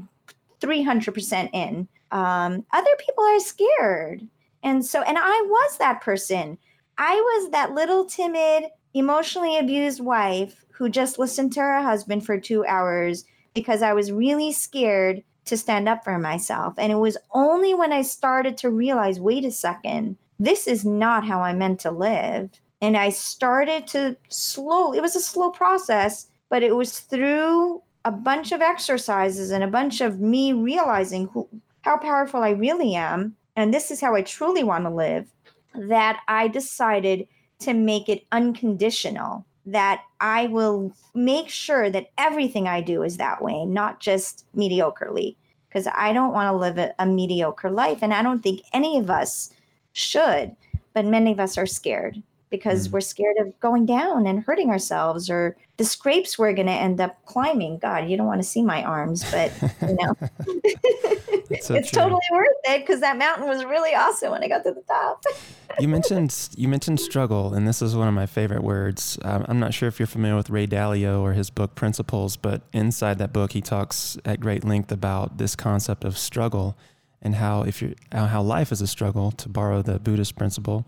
300% in. Um, other people are scared. And so and I was that person. I was that little timid, emotionally abused wife who just listened to her husband for 2 hours because I was really scared to stand up for myself. And it was only when I started to realize wait a second, this is not how I meant to live. And I started to slow, it was a slow process, but it was through a bunch of exercises and a bunch of me realizing who, how powerful I really am. And this is how I truly want to live that I decided to make it unconditional that I will make sure that everything I do is that way, not just mediocrely, because I don't want to live a, a, mediocre life. And I don't think any of us should, but many of us are scared because mm. we're scared of going down and hurting ourselves or the scrapes we're going to end up climbing. God, you don't want to see my arms, but you know, so it's true. totally worth it because that mountain was really awesome when I got to the top. you mentioned you mentioned struggle, and this is one of my favorite words. Um, I'm not sure if you're familiar with Ray Dalio or his book Principles, but inside that book, he talks at great length about this concept of struggle and how if you how life is a struggle, to borrow the Buddhist principle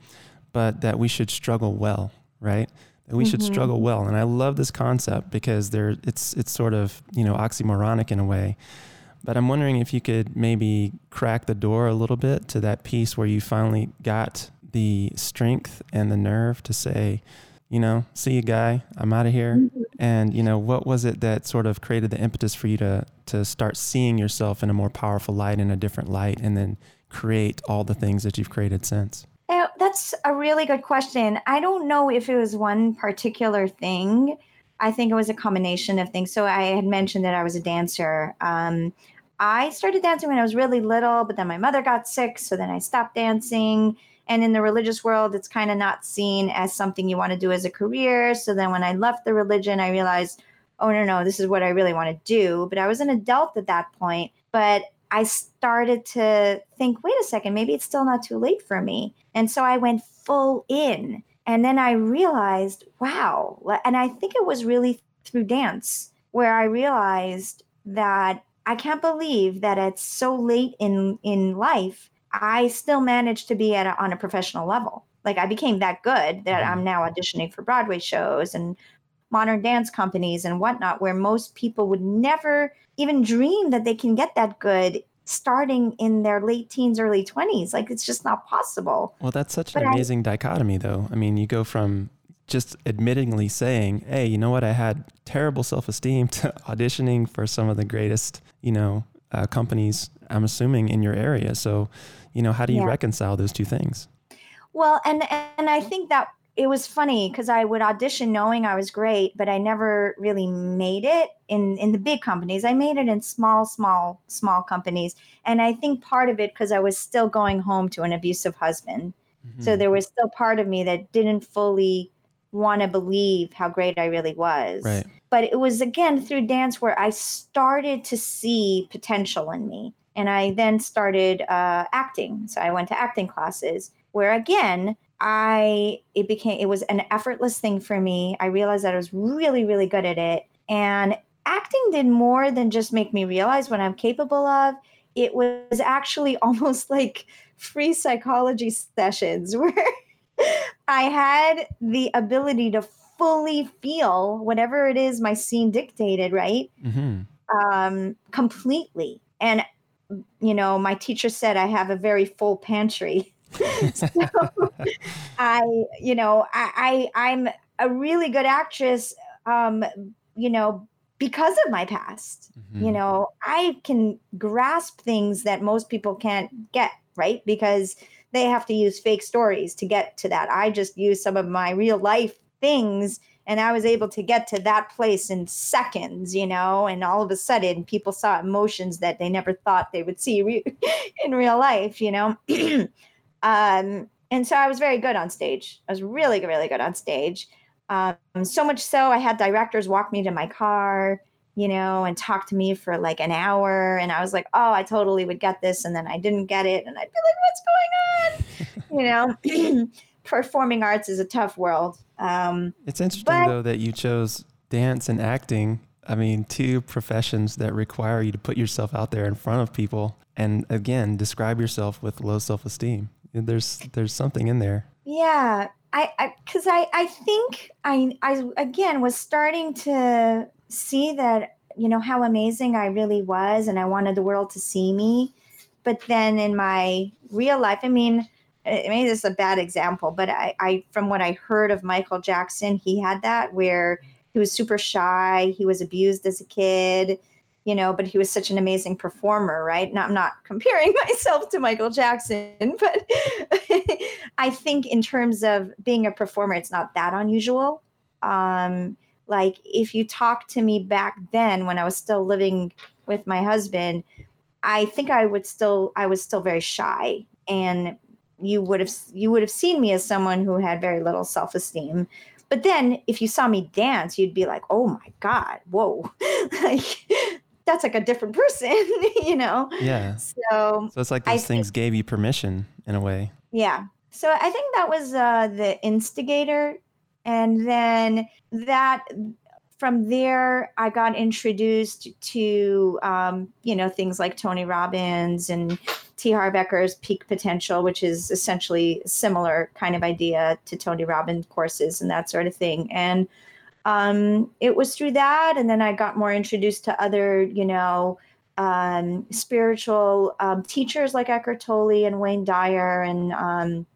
but that we should struggle well, right? That we mm-hmm. should struggle well. And I love this concept because there it's it's sort of, you know, oxymoronic in a way. But I'm wondering if you could maybe crack the door a little bit to that piece where you finally got the strength and the nerve to say, you know, see you guy, I'm out of here. Mm-hmm. And, you know, what was it that sort of created the impetus for you to to start seeing yourself in a more powerful light, in a different light, and then create all the things that you've created since? Uh, that's a really good question. I don't know if it was one particular thing. I think it was a combination of things. So I had mentioned that I was a dancer. Um, I started dancing when I was really little, but then my mother got sick, so then I stopped dancing. And in the religious world, it's kind of not seen as something you want to do as a career. So then when I left the religion, I realized, oh, no, no, this is what I really want to do. But I was an adult at that point. But I started to think, wait a second, maybe it's still not too late for me. And so I went full in. And then I realized, wow. And I think it was really through dance where I realized that I can't believe that it's so late in in life, I still managed to be at a, on a professional level. Like I became that good that I'm mm-hmm. now auditioning for Broadway shows and modern dance companies and whatnot, where most people would never even dream that they can get that good starting in their late teens, early 20s. Like it's just not possible. Well, that's such an amazing I, dichotomy, though. I mean, you go from just admittingly saying, hey, you know what, I had terrible self esteem to auditioning for some of the greatest, you know, uh, companies, I'm assuming, in your area. So, you know, how do you yeah. reconcile those two things? Well, and and I think that it was funny because I would audition knowing I was great, but I never really made it in in the big companies. I made it in small, small, small companies, and I think part of it because I was still going home to an abusive husband. Mm-hmm. So there was still part of me that didn't fully want to believe how great I really was. Right. But it was again through dance where I started to see potential in me, and I then started uh, acting. So I went to acting classes where again I it became it was an effortless thing for me. I realized that I was really really good at it and acting did more than just make me realize what I'm capable of. It was actually almost like free psychology sessions where I had the ability to fully feel whatever it is my scene dictated, right? Mm-hmm. um, completely. And, you know, my teacher said I have a very full pantry. so I, you know, I, I, I'm a really good actress, um, you know, because of my past. Mm-hmm. You know, I can grasp things that most people can't get, right? Because they have to use fake stories to get to that. I just use some of my real life things and I was able to get to that place in seconds, you know, and all of a sudden people saw emotions that they never thought they would see re- in real life, you know. um, and so I was very good on stage. I was really, really good on stage. Um, so much so I had directors walk me to my car, you know, and talk to me for like an hour. And I was like, oh, I totally would get this. And then I didn't get it. And I'd be like, what's going on? you know, performing arts is a tough world. Um, it's interesting, but, though, that you chose dance and acting. I mean, two professions that require you to put yourself out there in front of people and again describe yourself with low self-esteem. There's there's something in there. Yeah, I because I, I I think I I again was starting to see that you know how amazing I really was, and I wanted the world to see me. But then in my real life, I mean, maybe this is a bad example, but I, I from what I heard of Michael Jackson, he had that where he was super shy, he was abused as a kid, you know, but he was such an amazing performer, right? Now I'm not comparing myself to Michael Jackson, but I think in terms of being a performer, it's not that unusual. Um, like if you talk to me back then when I was still living with my husband, I think I would still I was still very shy and you would have you would have seen me as someone who had very little self-esteem but then if you saw me dance you'd be like oh my god whoa like that's like a different person you know yeah so so it's like those I things think, gave you permission in a way yeah so i think that was uh the instigator and then that from there i got introduced to um, you know things like tony robbins and T. Harv Eker's Peak Potential, which is essentially similar kind of idea to Tony Robbins courses and that sort of thing. And um, it was through that, and then I got more introduced to other, you know, um, spiritual um, teachers like Eckhart Tolle and Wayne Dyer and um,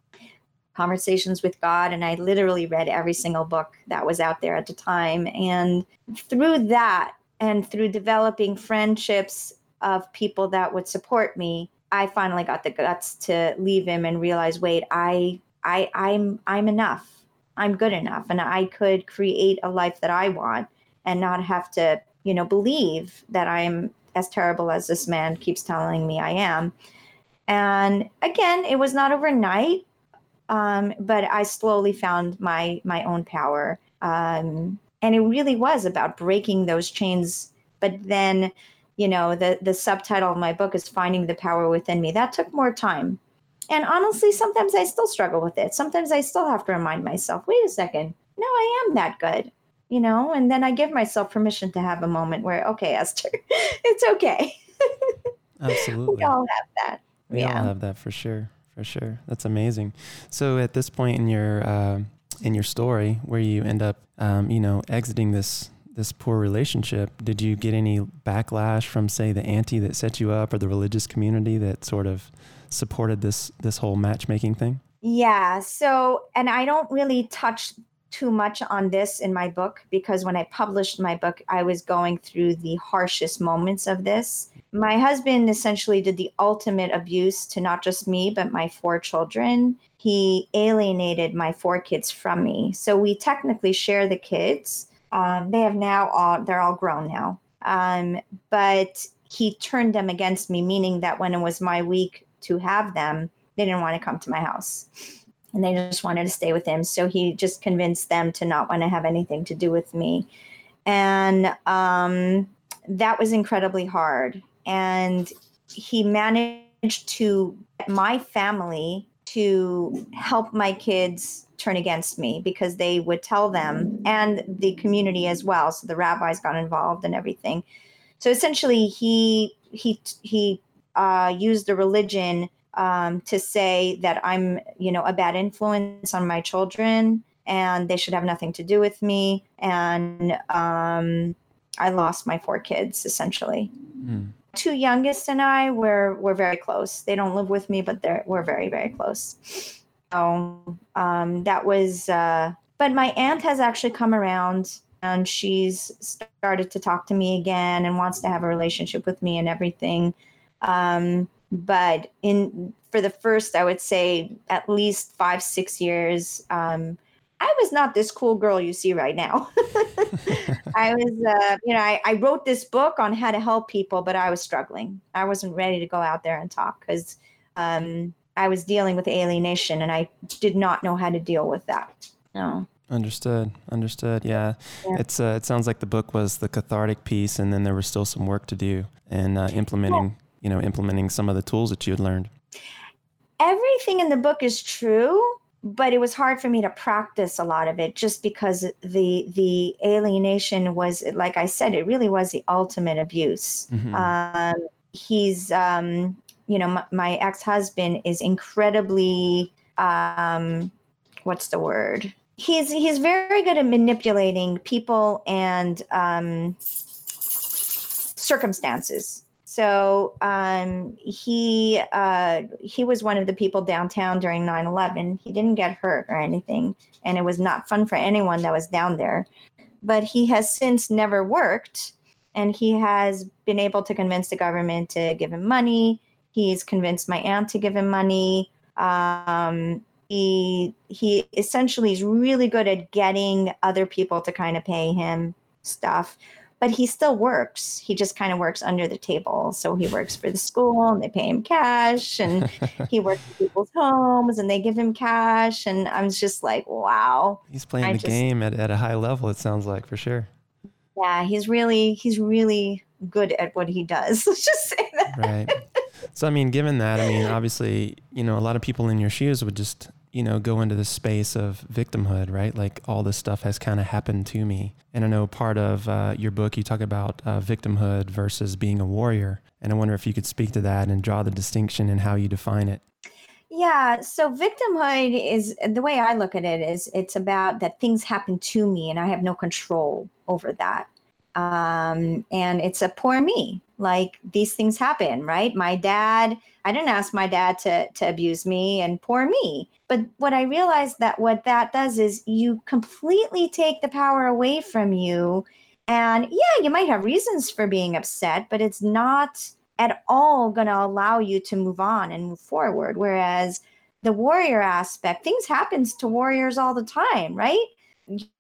Conversations with God. And I literally read every single book that was out there at the time. And through that, and through developing friendships of people that would support me, I finally got the guts to leave him and realize, wait, I, I, I'm, I'm enough. I'm good enough, and I could create a life that I want, and not have to, you know, believe that I'm as terrible as this man keeps telling me I am. And again, it was not overnight, um, but I slowly found my my own power, um, and it really was about breaking those chains. But then you know the the subtitle of my book is finding the power within me that took more time and honestly sometimes i still struggle with it. Sometimes i still have to remind myself wait a second. No i am that good you know? And then i give myself permission to have a moment where okay esther it's okay. Absolutely. we all have that. We yeah. all have that for sure for sure. That's amazing. So at this point in your uh, in your story where you end up um, you know exiting this this poor relationship, did you get any backlash from, say, the auntie that set you up or the religious community that sort of supported this this whole matchmaking thing? Yeah. So, and I don't really touch too much on this in my book because when I published my book, I was going through the harshest moments of this. My husband essentially did the ultimate abuse to not just me, but my four children. He alienated my four kids from me. So we technically share the kids, um, they have now all they're all grown now. Um, but he turned them against me, meaning that when it was my week to have them, they didn't want to come to my house. And they just wanted to stay with him. So he just convinced them to not want to have anything to do with me. And um, that was incredibly hard. And he managed to get my family to help my kids turn against me because they would tell them and the community as well so the rabbis got involved and everything so essentially he he he uh, used the religion um, to say that i'm you know a bad influence on my children and they should have nothing to do with me and um, I lost my four kids essentially. Mm. Two youngest and I were were very close. They don't live with me, but they're we're very very close. So um, that was. Uh, but my aunt has actually come around and she's started to talk to me again and wants to have a relationship with me and everything. Um, but in for the first, I would say at least five six years. Um, I was not this cool girl you see right now. I was, uh, you know, I, I, wrote this book on how to help people, but I was struggling. I wasn't ready to go out there and talk because um, I was dealing with alienation and I did not know how to deal with that. No. Understood. Understood. Yeah. yeah. It's uh, it sounds like the book was the cathartic piece, and then there was still some work to do and uh, implementing, yeah. You know, implementing some of the tools that you had learned. Everything in the book is true but it was hard for me to practice a lot of it just because the the alienation was like i said it really was the ultimate abuse mm-hmm. um, he's um, you know my, my, ex-husband is incredibly um, what's the word he's he's very good at manipulating people and um, circumstances so um, he uh, he was one of the people downtown during 9/11. He didn't get hurt or anything, and it was not fun for anyone that was down there. But he has since never worked, and he has been able to convince the government to give him money. He's convinced my aunt to give him money. Um, he he essentially is really good at getting other people to kind of pay him stuff but he still works. He just kind of works under the table. So he works for the school and they pay him cash and he works in people's homes and they give him cash. And I'm just like, wow. He's playing I the just, game at, at a high level, it sounds like for sure. Yeah, he's really, he's really good at what he does. Let's just say that. Right. So, I mean, given that, I mean, obviously, you know, a lot of people in your shoes would just you know, go into the space of victimhood, right? Like all this stuff has kind of happened to me. And I know part of uh, your book, you talk about uh, victimhood versus being a warrior. And I wonder if you could speak to that and draw the distinction and how you define it. Yeah, so victimhood is the way I look at it is it's about that things happen to me and I have no control over that. Um, and it's a poor me. Like these things happen, right? My dad, I didn't ask my dad to to abuse me and poor me. But what I realized that what that does is you completely take the power away from you. And yeah, you might have reasons for being upset, but it's not at all going to allow you to move on and move forward. Whereas the warrior aspect, things happens to warriors all the time, right?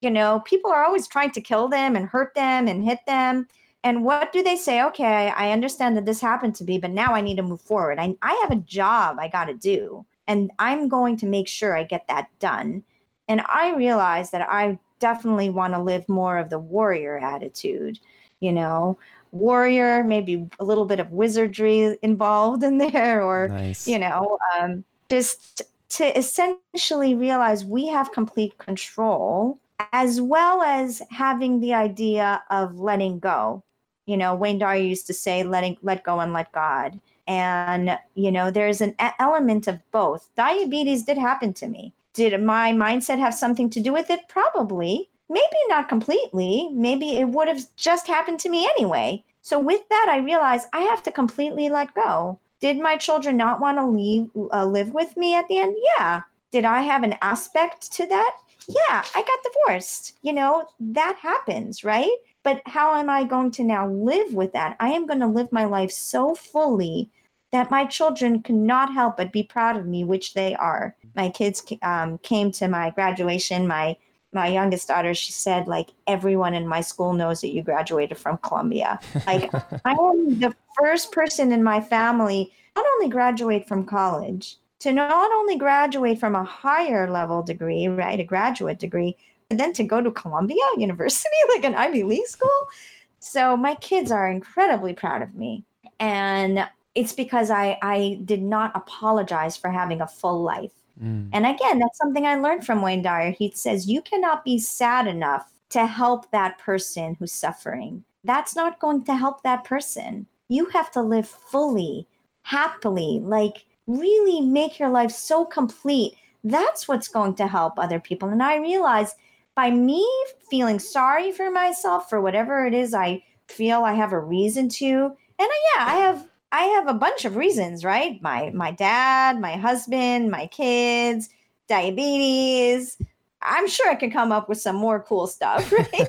You know, people are always trying to kill them and hurt them and hit them. And what do they say? Okay, I understand that this happened to me, but now I need to move forward. I, I have a job I got to do and I'm going to make sure I get that done. And I realize that I definitely want to live more of the warrior attitude, you know, warrior, maybe a little bit of wizardry involved in there, or, nice. you know, um, just to essentially realize we have complete control as well as having the idea of letting go. You know, Wayne Dyer used to say, letting let go and let God. And, you know, there's an element of both. Diabetes did happen to me. Did my mindset have something to do with it? Probably. Maybe not completely. Maybe it would have just happened to me anyway. So, with that, I realized I have to completely let go. Did my children not want to leave, uh, live with me at the end? Yeah. Did I have an aspect to that? Yeah, I got divorced. You know, that happens, right? But how am I going to now live with that? I am going to live my life so fully that my children cannot help but be proud of me, which they are. My kids um, came to my graduation. My my youngest daughter, she said, like everyone in my school knows that you graduated from Columbia. Like I am the first person in my family not only graduate from college to not only graduate from a higher level degree, right, a graduate degree, but then to go to Columbia University, like an Ivy League school. So my kids are incredibly proud of me. And it's because I, I did not apologize for having a full life. Mm. And again, that's something I learned from Wayne Dyer. He says, You cannot be sad enough to help that person who's suffering. That's not going to help that person. You have to live fully, happily, like really make your life so complete. That's what's going to help other people. And I realized by me feeling sorry for myself for whatever it is I feel I have a reason to. And I, yeah, I have I have a bunch of reasons, right? My my dad, my husband, my kids, diabetes. I'm sure I can come up with some more cool stuff, right?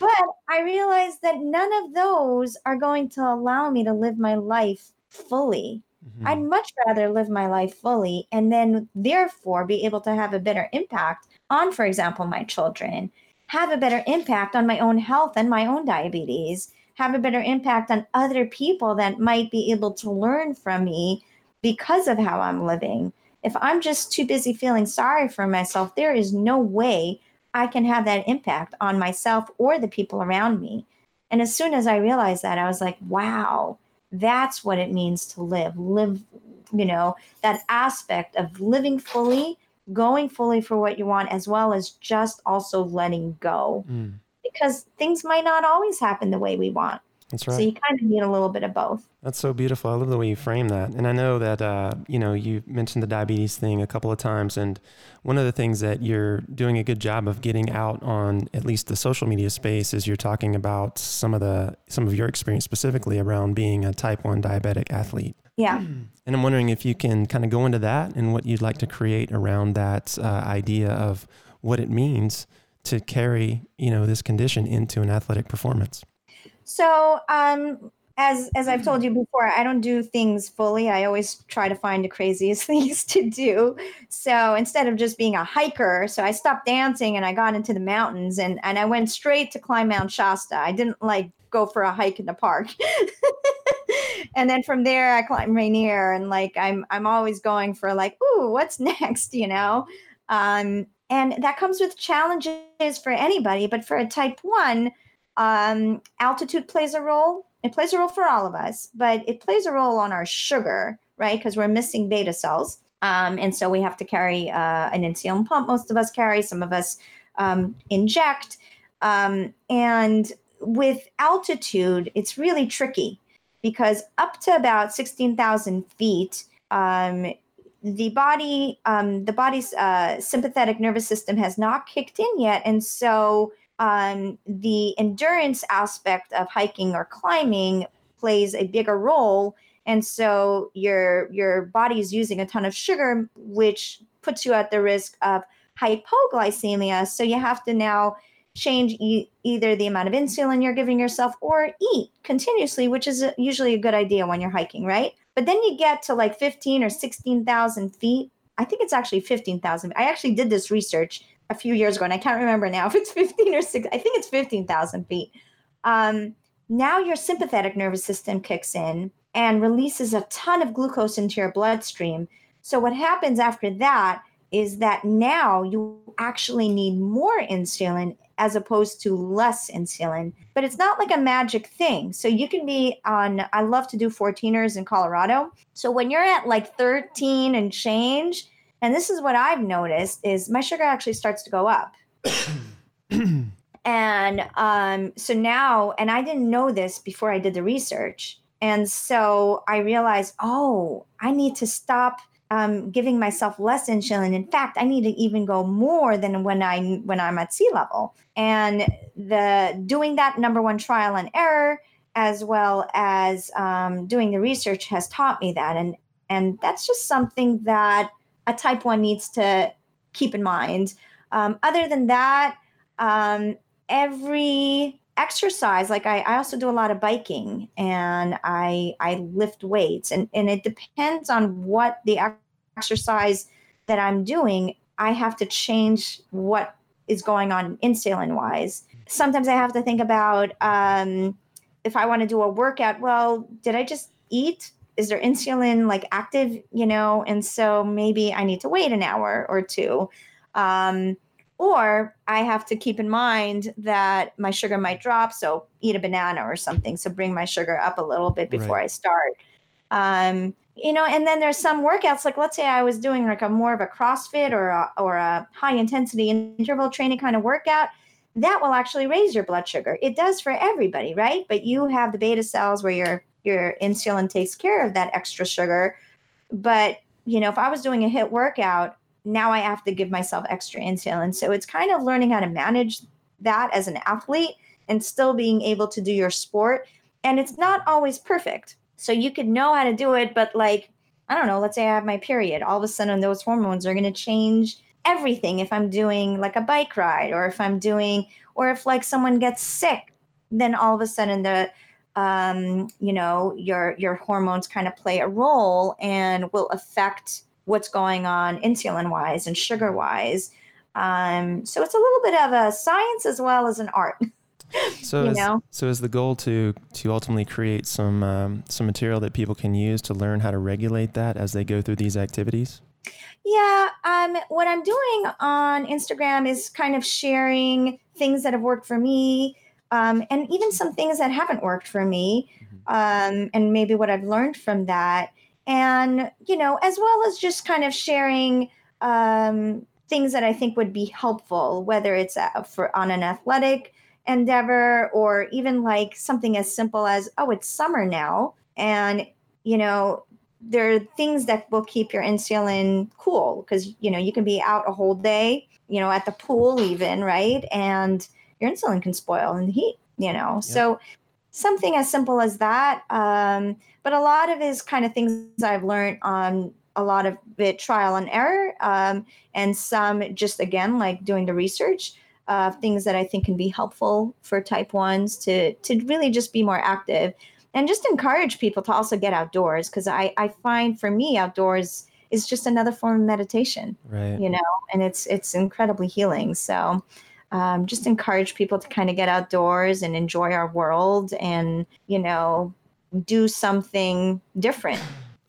but I realized that none of those are going to allow me to live my life fully. Mm-hmm. I'd much rather live my life fully and then, therefore, be able to have a better impact on, for example, my children, have a better impact on my own health and my own diabetes, have a better impact on other people that might be able to learn from me because of how I'm living. If I'm just too busy feeling sorry for myself, there is no way I can have that impact on myself or the people around me. And as soon as I realized that, I was like, wow, that's what it means to live. Live, you know, that aspect of living fully, going fully for what you want, as well as just also letting go. Mm. Because things might not always happen the way we want. That's right. So you kind of need a little bit of both. That's so beautiful. I love the way you frame that. And I know that, uh, you know, you mentioned the diabetes thing a couple of times. And one of the things that you're doing a good job of getting out on at least the social media space is you're talking about some of the, some of your experience specifically around being a type 1 diabetic athlete. Yeah. And I'm wondering if you can kind of go into that and what you'd like to create around that uh, idea of what it means to carry, you know, this condition into an athletic performance. So, um, as as I've told you before, I don't do things fully. I always try to find the craziest things to do. So instead of just being a hiker, so I stopped dancing and I got into the mountains and and I went straight to climb Mount Shasta. I didn't like go for a hike in the park. and then from there I climbed Rainier and like I'm I'm always going for like, ooh, what's next, you know? Um and that comes with challenges for anybody, but for a type 1, um, altitude plays a role. It plays a role for all of us, but it plays a role on our sugar, right? Because we're missing beta cells. Um, and so we have to carry uh, an insulin pump. Most of us carry, some of us um, inject. Um, and with altitude, it's really tricky because up to about 16,000 feet, um, the body, um, the body's uh, sympathetic nervous system has not kicked in yet, and so um, the endurance aspect of hiking or climbing plays a bigger role. And so your your body is using a ton of sugar which puts you at the risk of hypoglycemia. So you have to now change e- either the amount of insulin you're giving yourself or eat continuously which is usually a good idea when you're hiking right? But then you get to like 15 or 16,000 feet. I think it's actually 15,000 i actually did this research a few years ago, and I can't remember now if it's 15 or 6, I think it's 15,000 feet. Um, now your sympathetic nervous system kicks in and releases a ton of glucose into your bloodstream. So, what happens after that is that now you actually need more insulin as opposed to less insulin. But it's not like a magic thing. So, you can be on, I love to do 14ers in Colorado. So, when you're at like 13 and change, and this is what I've noticed is my sugar actually starts to go up. and um, so now, and I didn't know this before I did the research. And so I realized, oh, I need to stop um, giving myself less insulin. In fact, I need to even go more than when I when I'm at sea level. And the doing that number one trial and error, as well as um, doing the research, has taught me that. And and that's just something that a type 1 needs to keep in mind. Um, other than that, um, every exercise, like I, I also do a lot of biking and I, I lift weights, and, and it depends on what the exercise that I'm doing. I have to change what is going on insulin wise. Sometimes I have to think about um, if I want to do a workout, well, did I just eat is there insulin like active you know? And so maybe i need to wait an hour or two um, or i have to keep in mind that my sugar might drop so eat a banana or something. So bring my sugar up a little bit before right. i start. Um, you know and then there's some workouts like let's say i was doing like a more of a crossfit or a, or a high intensity interval training kind of workout that will actually raise your blood sugar. It does for everybody right? But you have the beta cells where you're your insulin takes care of that extra sugar. But, you know, if I was doing a HIIT workout, now I have to give myself extra insulin. So it's kind of learning how to manage that as an athlete and still being able to do your sport. And it's not always perfect. So you could know how to do it, but like, I don't know, let's say I have my period, all of a sudden those hormones are going to change everything if I'm doing like a bike ride or if I'm doing, or if like someone gets sick, then all of a sudden the, um, you know, your your hormones kind of play a role and will affect what's going on insulin wise and sugar wise. Um, so it's a little bit of a science as well as an art. So, is, know? so is the goal to to ultimately create some um, some material that people can use to learn how to regulate that as they go through these activities? Yeah, um, what I'm doing on Instagram is kind of sharing things that have worked for me, um, and even some things that haven't worked for me, mm-hmm. um, and maybe what I've learned from that, and you know, as well as just kind of sharing um, things that I think would be helpful, whether it's uh, for on an athletic endeavor or even like something as simple as, oh, it's summer now. And, you know, there are things that will keep your insulin cool because, you know, you can be out a whole day, you know, at the pool even, right? And your insulin can spoil in the heat, you know. Yep. So something as simple as that. Um, but a lot of is kind of things I've learned on a lot of it trial and error um, and some just again like doing the research uh, things that I think can be helpful for type ones to to really just be more active and just encourage people to also get outdoors because I, I find for me outdoors is just another form of meditation right you know and it's it's incredibly healing so um, just encourage people to kind of get outdoors and enjoy our world and you know do something different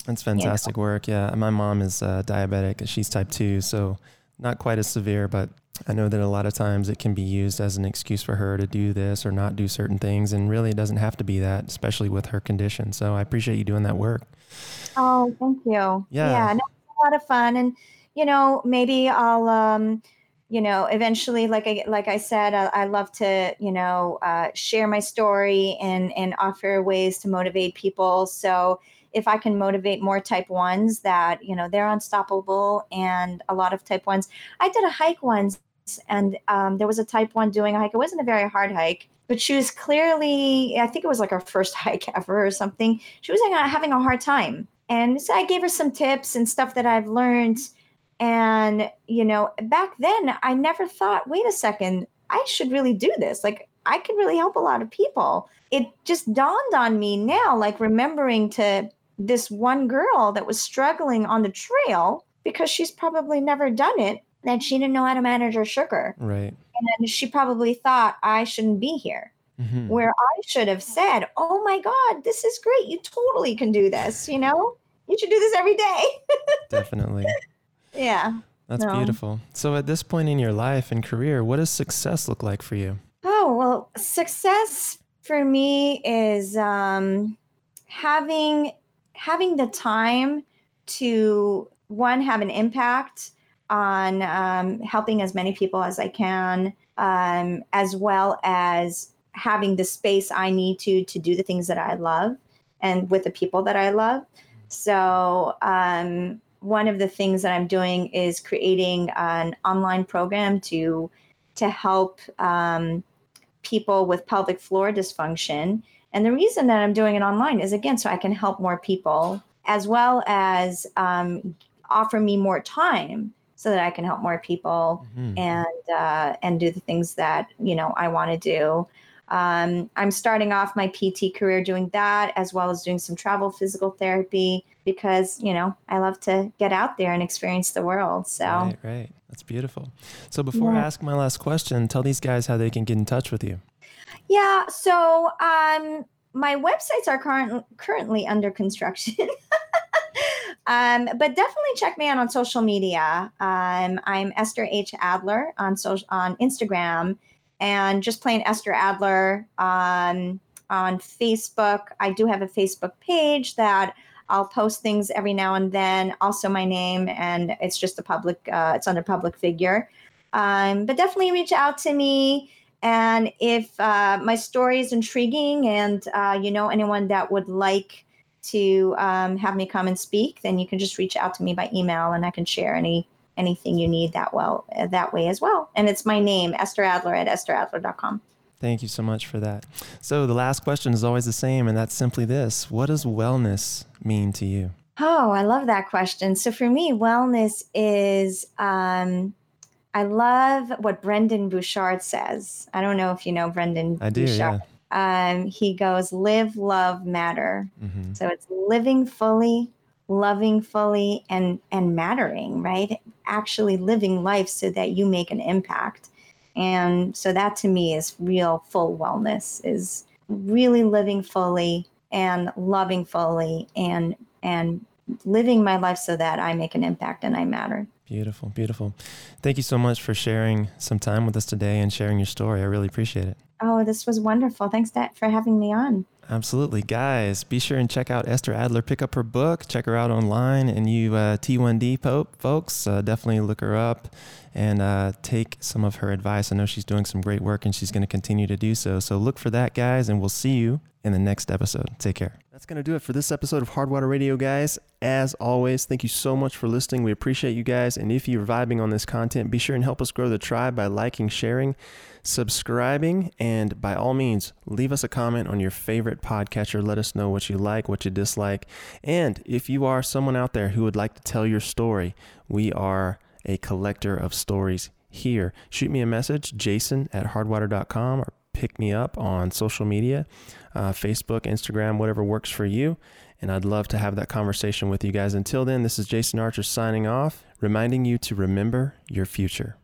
that's fantastic you know? work yeah my mom is uh, diabetic she's type 2 so not quite as severe but I know that a lot of times it can be used as an excuse for her to do this or not do certain things. And really, it doesn't have to be that, especially with her condition. So I appreciate you doing that work. Oh, thank you. Yeah. Yeah. No, a lot of fun. And, you know, maybe I'll, um, you know, eventually, like I, like I said, I, I love to, you know, uh, share my story and, and offer ways to motivate people. So, if I can motivate more type ones that, you know, they're unstoppable and a lot of type ones. I did a hike once and um, there was a type one doing a hike. It wasn't a very hard hike, but she was clearly, I think it was like her first hike ever or something. She was having a hard time. And so I gave her some tips and stuff that I've learned. And, you know, back then I never thought, wait a second, I should really do this. Like, I could really help a lot of people. It just dawned on me now, like remembering to this one girl that was struggling on the trail because she's probably never done it that she didn't know how to manage her sugar. Right. And she probably thought i shouldn't be here. Mm-hmm. where i should have said oh my god this is great. You totally can do this you know? You should do this every day. Definitely yeah that's no. beautiful so at this point in your life and career what does success look like for you oh well success for me is um having having the time to one have an impact on um, helping as many people as I can, um, as well as having the space I need to to do the things that I love and with the people that I love. So um, one of the things that I'm doing is creating an online program to to help um, people with pelvic floor dysfunction and the reason that I'm doing it online is again, so I can help more people as well as um, offer me more time so that I can help more people mm-hmm. and uh, and do the things that you know I want to do. Um, I'm starting off my PT career doing that as well as doing some travel physical therapy because you know I love to get out there and experience the world. So right, right. that's beautiful. So before yeah. I ask my last question, tell these guys how they can get in touch with you. Yeah. So um, my websites are current, currently under construction. um, but definitely check me out on social media. Um, I'm Esther H. Adler on social on Instagram and just plain Esther Adler on on Facebook. I do have a Facebook page that I'll post things every now and then. Also, my name, and it's just a public. Uh, it's under public figure. Um, but definitely reach out to me. And if uh, my story is intriguing and uh, you know anyone that would like to um, have me come and speak, then you can just reach out to me by email and I can share any anything you need that well that way as well. And it's my name, Esther Adler at esteradler.com. Thank you so much for that. So, the last question is always the same, and that's simply this What does wellness mean to you? Oh, I love that question. So, for me, wellness is, um, I love what Brendon Burchard says. I don't know if you know Brendon I do, Burchard. yeah. Um, he goes, live, love, matter. hmm So it's living fully, loving fully, and and mattering, right? Actually living life so that you make an impact. And so that to me is real full wellness is really living fully and loving fully and and living my life so that I make an impact and I matter. Beautiful, beautiful. Thank you so much for sharing some time with us today and sharing your story. I really appreciate it. Oh, this was wonderful. Thanks for having me on. Absolutely. Guys, be sure and check out Esther Adler. Pick up her book, check her out online. And you uh, T1D Pope folks, uh, definitely look her up and uh, take some of her advice. I know she's doing some great work and she's going to continue to do so. So look for that, guys, and we'll see you in the next episode. Take care. That's going to do it for this episode of Hardwater Radio, guys. As always, thank you so much for listening. We appreciate you guys. And if you're vibing on this content, be sure and help us grow the tribe by liking, sharing, subscribing, and by all means, leave us a comment on your favorite podcatcher. Let us know what you like, what you dislike. And if you are someone out there who would like to tell your story, we are a collector of stories here. Shoot me a message, jason at hardwater.com, or pick me up on social media, uh, Facebook, Instagram, whatever works for you. And I'd love to have that conversation with you guys. Until then, this is Jason Archer signing off, reminding you to remember your future.